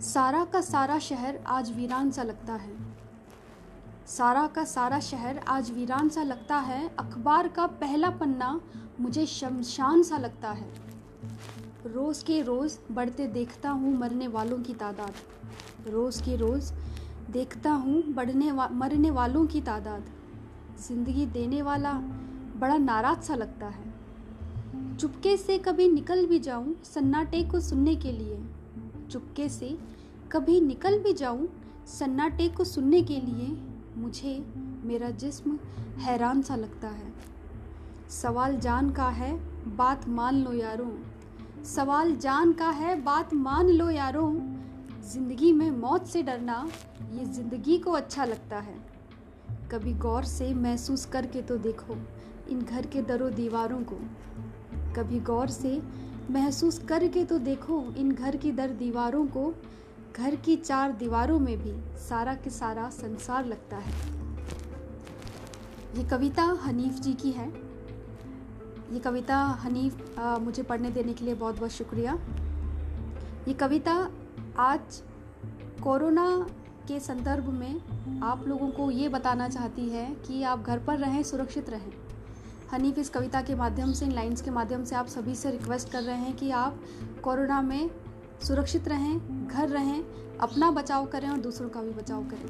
सारा का सारा शहर आज वीरान सा लगता है। सारा का सारा शहर आज वीरान सा लगता है। अखबार का पहला पन्ना मुझे शमशान सा लगता है। रोज़ के रोज़ बढ़ते देखता हूँ मरने वालों की तादाद। रोज़ के रोज़ देखता हूँ बढ़ने वा, मरने वालों की तादाद। ज़िंदगी देने वाला बड़ा नाराज़ सा लगता है। चुपके से कभी निकल भी जाऊँ सन्नाटे को सुनने के लिए। चुपके से, कभी निकल भी जाऊँ सन्नाटे को सुनने के लिए, मुझे मेरा जिस्म हैरान सा लगता है। सवाल जान का है, बात मान लो यारों। सवाल जान का है, बात मान लो यारों। ज़िंदगी में मौत से डरना, ये ज़िंदगी को अच्छा लगता है। कभी गौर से महसूस करके तो देखो, इन घर के दरों दीवारों को। कभी गौर से महसूस करके तो देखो इन घर की दर दीवारों को घर की चार दीवारों में भी सारा के सारा संसार लगता है। ये कविता हनीफ जी की है। ये कविता हनीफ आ, मुझे पढ़ने देने के लिए बहुत बहुत शुक्रिया। ये कविता आज कोरोना के संदर्भ में आप लोगों को ये बताना चाहती है कि आप घर पर रहें सुरक्षित रहें। हनीफ इस कविता के माध्यम से, इन लाइन्स के माध्यम से आप सभी से रिक्वेस्ट कर रहे हैं कि आप कोरोना में सुरक्षित रहें, घर रहें, अपना बचाव करें और दूसरों का भी बचाव करें।